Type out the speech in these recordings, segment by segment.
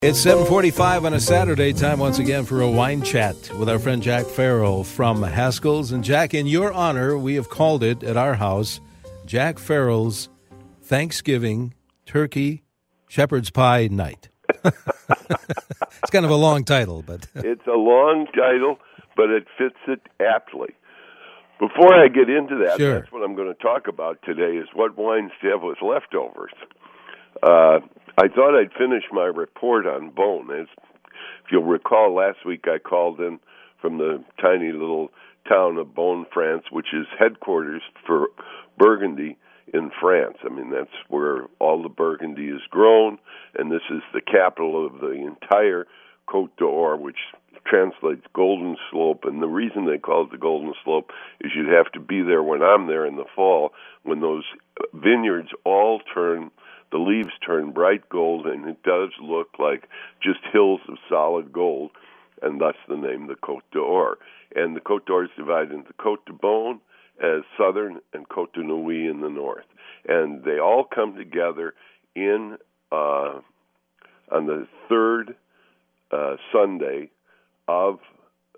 It's 7:45 on a Saturday. Time once again for a wine chat with our friend Jack Farrell from Haskell's. And Jack, in your honor, we have called it at our house Jack Farrell's Thanksgiving Turkey Shepherd's Pie Night. it's kind of a long title, but it's a long title, but it fits it aptly. Before I get into that, sure. that's what I'm going to talk about today: is what wines to have with leftovers. Uh, I thought I'd finish my report on Beaune. As if you'll recall, last week I called in from the tiny little town of Beaune, France, which is headquarters for Burgundy in France. I mean, that's where all the Burgundy is grown, and this is the capital of the entire Côte d'Or, which translates Golden Slope. And the reason they call it the Golden Slope is you'd have to be there when I'm there in the fall, when those vineyards all turn the leaves turn bright gold, and it does look like just hills of solid gold, and thus the name the Côte d'Or. And the Côte d'Or is divided into Côte de Beaune as southern and Côte de Nuits in the north, and they all come together in uh, on the third uh, Sunday of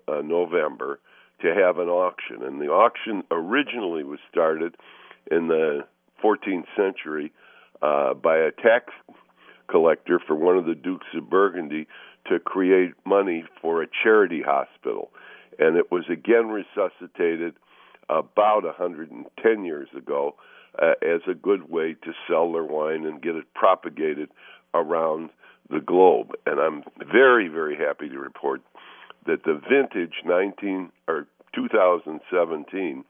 uh, November to have an auction. And the auction originally was started in the 14th century uh, by a tax collector for one of the dukes of Burgundy to create money for a charity hospital. And it was again resuscitated about 110 years ago uh, as a good way to sell their wine and get it propagated around the globe. And I'm very, very happy to report that the vintage 19 or 2017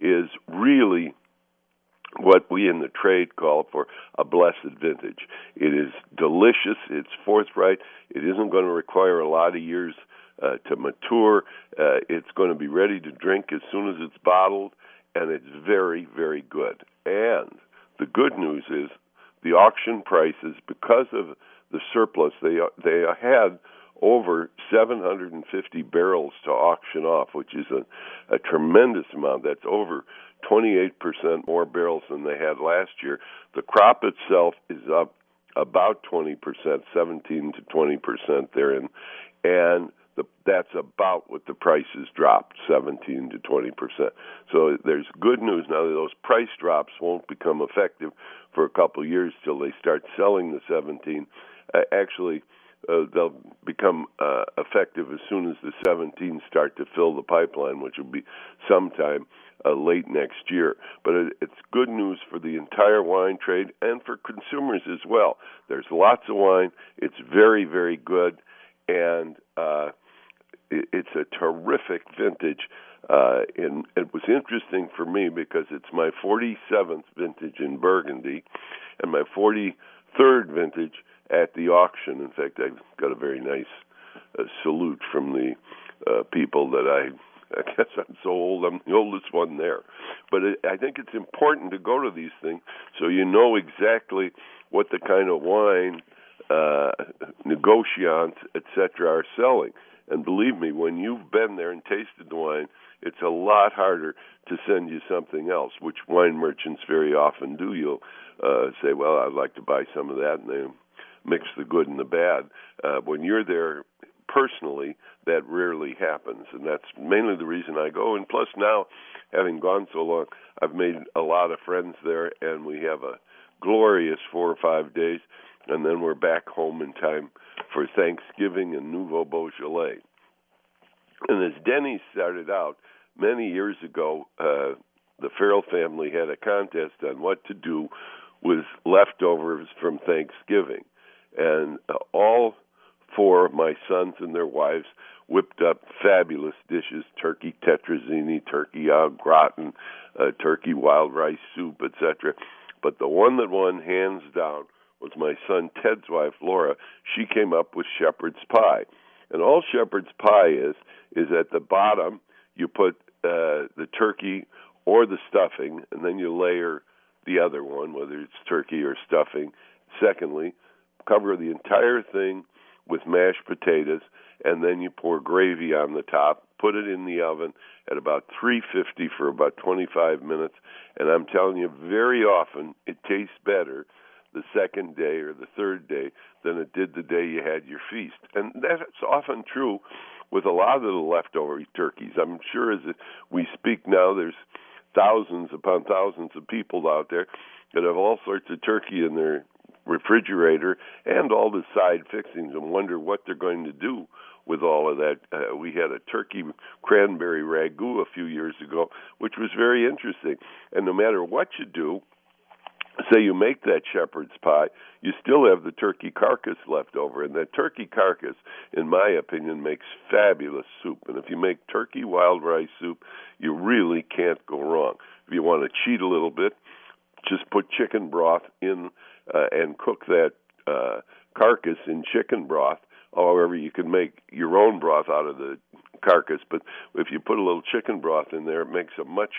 is really what we in the trade call for a blessed vintage. It is delicious, it's forthright, it isn't going to require a lot of years uh, to mature, uh, it's going to be ready to drink as soon as it's bottled, and it's very, very good. And the good news is the auction prices, because of the surplus, they they had over 750 barrels to auction off, which is a, a tremendous amount. That's over 28% more barrels than they had last year. The crop itself is up about 20%, 17 to 20% therein, and the, that's about what the prices dropped, 17 to 20%. So there's good news now that those price drops won't become effective for a couple of years till they start selling the 17. Uh, actually, uh, they'll become uh, effective as soon as the 17 start to fill the pipeline, which will be sometime uh, late next year. But it, it's good news for the entire wine trade and for consumers as well. There's lots of wine. It's very, very good, and uh, it, it's a terrific vintage. Uh, and it was interesting for me because it's my 47th vintage in Burgundy, and my 43rd vintage at the auction. In fact, I've got a very nice uh, salute from the uh, people that I I guess I'm so old. I'm the oldest one there. But it, I think it's important to go to these things so you know exactly what the kind of wine uh, negociants, etc., are selling. And believe me, when you've been there and tasted the wine, it's a lot harder to send you something else, which wine merchants very often do. You'll uh, say, "Well, I'd like to buy some of that," and they mix the good and the bad. Uh, when you're there personally, that rarely happens, and that's mainly the reason I go. And plus, now having gone so long, I've made a lot of friends there, and we have a glorious four or five days, and then we're back home in time for Thanksgiving and Nouveau Beaujolais. And as Denny started out many years ago, uh, the Farrell family had a contest on what to do with leftovers from Thanksgiving, and uh, all four of my sons and their wives whipped up fabulous dishes turkey tetrazzini, turkey au gratin, uh, turkey wild rice soup, etc. But the one that won hands down was my son Ted's wife Laura. She came up with shepherd's pie. And all shepherd's pie is is at the bottom you put uh, the turkey or the stuffing, and then you layer the other one, whether it's turkey or stuffing. Secondly, cover the entire thing with mashed potatoes, and then you pour gravy on the top. Put it in the oven at about 350 for about 25 minutes, and I'm telling you, very often it tastes better the second day or the third day than it did the day you had your feast. And that's often true with a lot of the leftover turkeys. I'm sure as we speak now, there's thousands upon thousands of people out there that have all sorts of turkey in their refrigerator and all the side fixings and wonder what they're going to do with all of that. Uh, we had a turkey cranberry ragu a few years ago, which was very interesting. And no matter what you do, say you make that shepherd's pie, you still have the turkey carcass left over. And that turkey carcass, in my opinion, makes fabulous soup. And if you make turkey wild rice soup, you really can't go wrong. If you want to cheat a little bit, just put chicken broth in uh, and cook that uh, carcass in chicken broth. However, you can make your own broth out of the carcass, but if you put a little chicken broth in there, it makes a much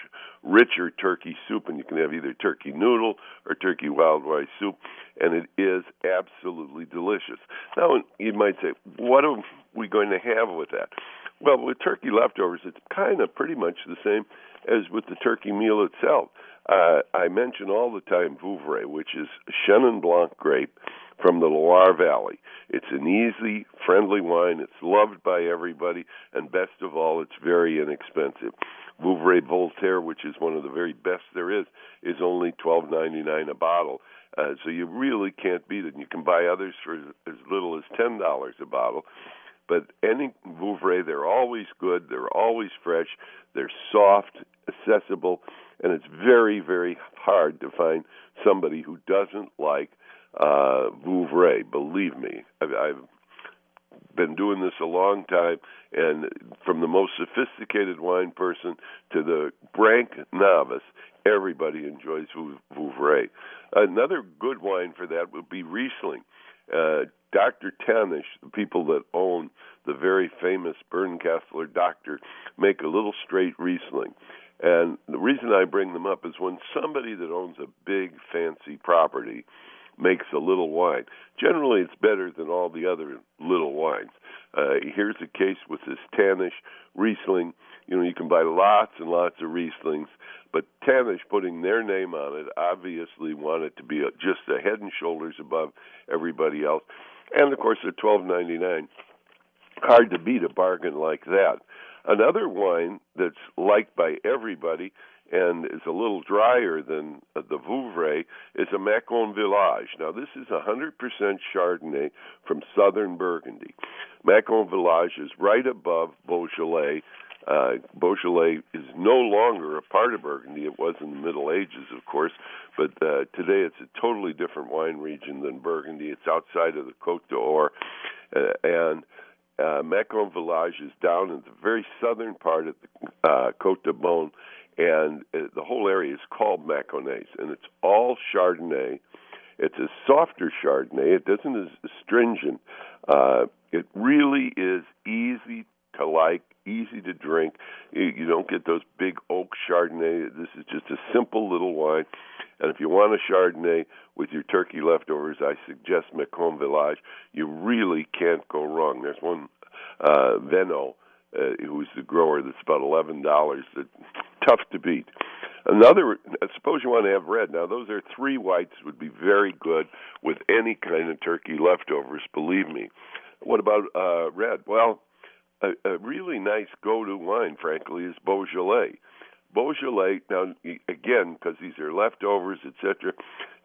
richer turkey soup, and you can have either turkey noodle or turkey wild rice soup, and it is absolutely delicious. Now, you might say, what are we going to have with that? Well, with turkey leftovers, it's kind of pretty much the same as with the turkey meal itself. Uh, I mention all the time Vouvray, which is Chenin Blanc grape from the Loire Valley. It's an easy, friendly wine. It's loved by everybody, and best of all, it's very inexpensive. Vouvray Voltaire, which is one of the very best there is, is only twelve ninety nine a bottle. Uh, so you really can't beat it. And you can buy others for as little as ten dollars a bottle. But any Vouvray, they're always good. They're always fresh. They're soft, accessible, and it's very, very hard to find somebody who doesn't like uh, Vouvray. Believe me, I've, I've been doing this a long time, and from the most sophisticated wine person to the rank novice, everybody enjoys Vouvray. Another good wine for that would be Riesling. Uh, Dr. Thanisch, the people that own the very famous Bernkasteler Doctor, make a little straight Riesling. And the reason I bring them up is when somebody that owns a big fancy property makes a little wine. Generally, it's better than all the other little wines. Uh, here's a case with this Thanisch Riesling. You know, you can buy lots and lots of Rieslings, but Thanisch, putting their name on it, obviously wanted to be just a head and shoulders above everybody else. And of course, they're twelve ninety nine. Hard to beat a bargain like that. Another wine that's liked by everybody and is a little drier than the Vouvray is a Macon Village. Now, this is 100% Chardonnay from southern Burgundy. Macon Village is right above Beaujolais. Uh, Beaujolais is no longer a part of Burgundy. It was in the Middle Ages, of course, but uh, today it's a totally different wine region than Burgundy. It's outside of the Côte d'Or, uh, and uh, Macon Village is down in the very southern part of the uh, Côte de Beaune, and uh, the whole area is called Mâconnais, and it's all Chardonnay. It's a softer Chardonnay. It doesn't as stringent. Uh, it really is easy to like, easy to drink. You, you don't get those big oak Chardonnay. This is just a simple little wine. And if you want a Chardonnay with your turkey leftovers, I suggest Macon Village. You really can't go wrong. There's one uh, Veno uh, who's the grower that's about eleven dollars. Tough to beat. Another, suppose you want to have red. Now, those are three whites would be very good with any kind of turkey leftovers. Believe me. What about uh, red? Well, a, a really nice go-to wine, frankly, is Beaujolais. Beaujolais. Now, again, because these are leftovers, etc.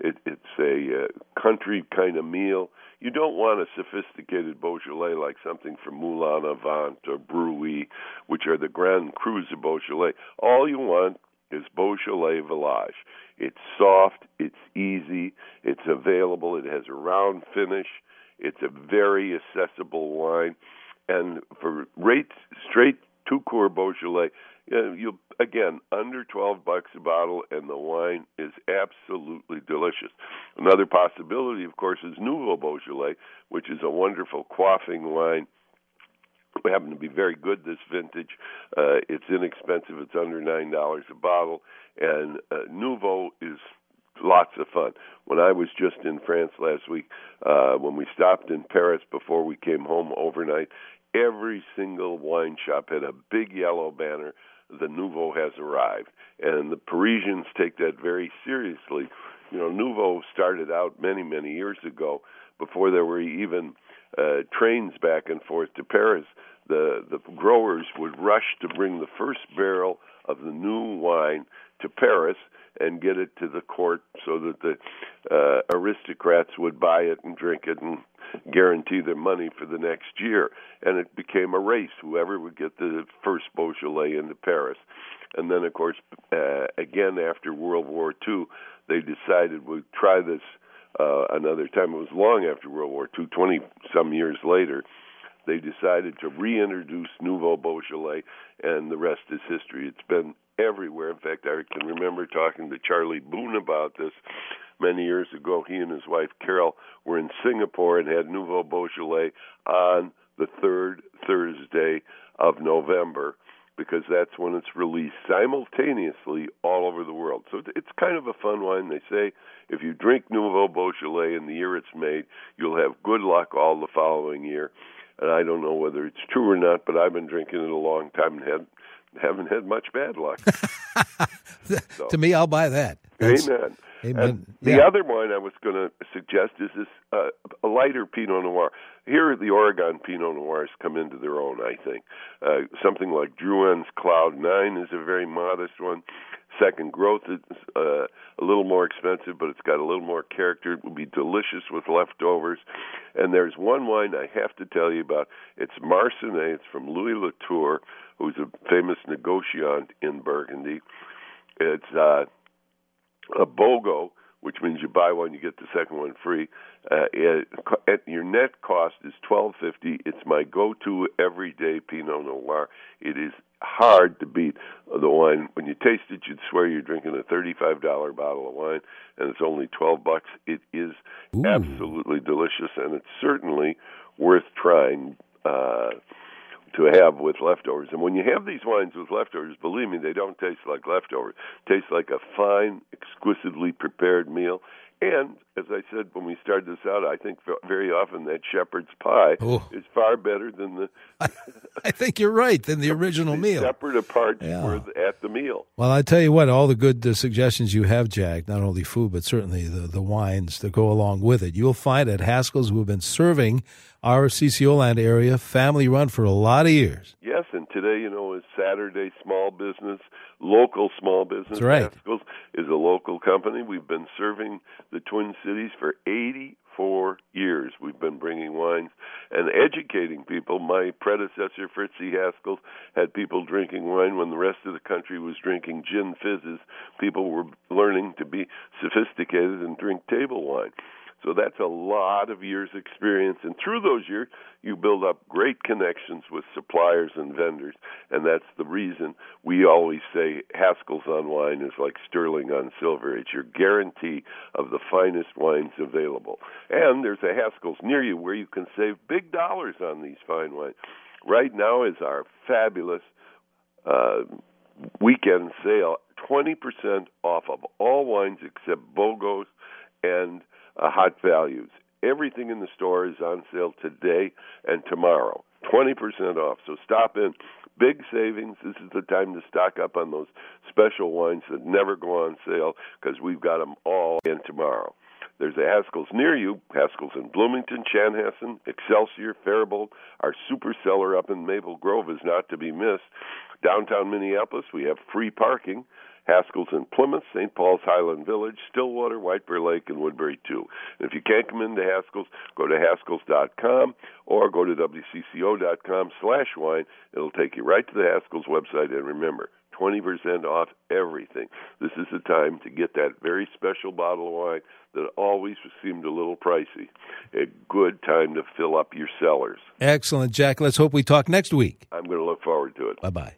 It, it's a uh, country kind of meal. You don't want a sophisticated Beaujolais like something from Moulin-à-Vent or Brouilly, which are the Grand Crus of Beaujolais. All you want is Beaujolais Village. It's soft, it's easy, it's available, it has a round finish, it's a very accessible wine, and for rates straight two core Beaujolais, you, again under twelve bucks a bottle, and the wine is absolutely delicious. Another possibility, of course, is Nouveau Beaujolais, which is a wonderful quaffing wine. We happen to be very good this vintage. Uh, it's inexpensive; it's under nine dollars a bottle, and uh, Nouveau is lots of fun. When I was just in France last week, uh, when we stopped in Paris before we came home overnight, every single wine shop had a big yellow banner the nouveau has arrived. And the Parisians take that very seriously. you know, Nouveau started out many, many years ago before there were even uh, trains back and forth to Paris. The the growers would rush to bring the first barrel of the new wine to Paris and get it to the court so that the uh, aristocrats would buy it and drink it and guarantee their money for the next year. And it became a race. Whoever would get the first Beaujolais into Paris. And then, of course, uh, again after World War II, they decided we'd try this uh, another time. It was long after World War II, 20 some years later. They decided to reintroduce Nouveau Beaujolais, and the rest is history. It's been everywhere. In fact, I can remember talking to Charlie Boone about this many years ago. He and his wife Carol were in Singapore and had Nouveau Beaujolais on the third Thursday of November because that's when it's released simultaneously all over the world. So it's kind of a fun wine. They say if you drink Nouveau Beaujolais in the year it's made, you'll have good luck all the following year. And I don't know whether it's true or not, but I've been drinking it a long time and had haven't had much bad luck. so. to me, I'll buy that. That's, Amen. Amen. And the yeah. other wine I was going to suggest is this uh, a lighter Pinot Noir. Here, the Oregon Pinot Noirs come into their own. I think uh, something like Drouhin's Cloudline is a very modest one. Second Growth is uh, a little more expensive, but it's got a little more character. It will be delicious with leftovers. And there's one wine I have to tell you about. It's Marsannay. It's from Louis Latour, who's a famous negociant in Burgundy. It's uh, a BOGO, which means you buy one, you get the second one free. Uh, it, your net cost is twelve fifty. It's my go-to everyday Pinot Noir. It is hard to beat the wine. When you taste it, you'd swear you're drinking a thirty-five dollar bottle of wine, and it's only twelve bucks. It is Ooh. absolutely delicious, and it's certainly worth trying. Uh, to have with leftovers. And when you have these wines with leftovers, believe me, they don't taste like leftovers. Taste like a fine, exquisitely prepared meal. And as I said when we started this out, I think very often that shepherd's pie Ooh. is far better than the. I, I, think you're right than the original meal. Separate parts yeah. at the meal. Well, I tell you what, all the good uh, suggestions you have, Jack, not only food but certainly the the wines that go along with it. You'll find at Haskell's who have been serving our CCO land area, family run for a lot of years. Yes, and today, you know, is Saturday Small Business, local small business. That's right. Haskell's is a local company. We've been serving the Twin Cities for 84 years. We've been bringing wines and educating people. My predecessor, Fritzy Haskell, had people drinking wine when the rest of the country was drinking gin fizzes. People were learning to be sophisticated and drink table wine. So that's a lot of years' experience. And through those years, you build up great connections with suppliers and vendors. And that's the reason we always say Haskell's on wine is like sterling on silver. It's your guarantee of the finest wines available. And there's a Haskell's near you where you can save big dollars on these fine wines. Right now is our fabulous uh, weekend sale 20% off of all wines except BOGOs and uh, hot values. Everything in the store is on sale today and tomorrow. 20% off. So stop in. Big savings. This is the time to stock up on those special wines that never go on sale because we've got them all in tomorrow. There's a Haskell's near you, Haskell's in Bloomington, Chanhassen, Excelsior, Faribault. Our super seller up in Maple Grove is not to be missed. Downtown Minneapolis, we have free parking. Haskell's in Plymouth, St. Paul's Highland Village, Stillwater, White Bear Lake, and Woodbury too. And if you can't come into Haskell's, go to haskells.com or go to wcco.com slash wine. It'll take you right to the Haskell's website. And remember, 20% off everything. This is the time to get that very special bottle of wine that always seemed a little pricey. A good time to fill up your cellars. Excellent, Jack. Let's hope we talk next week. I'm going to look forward to it. Bye bye.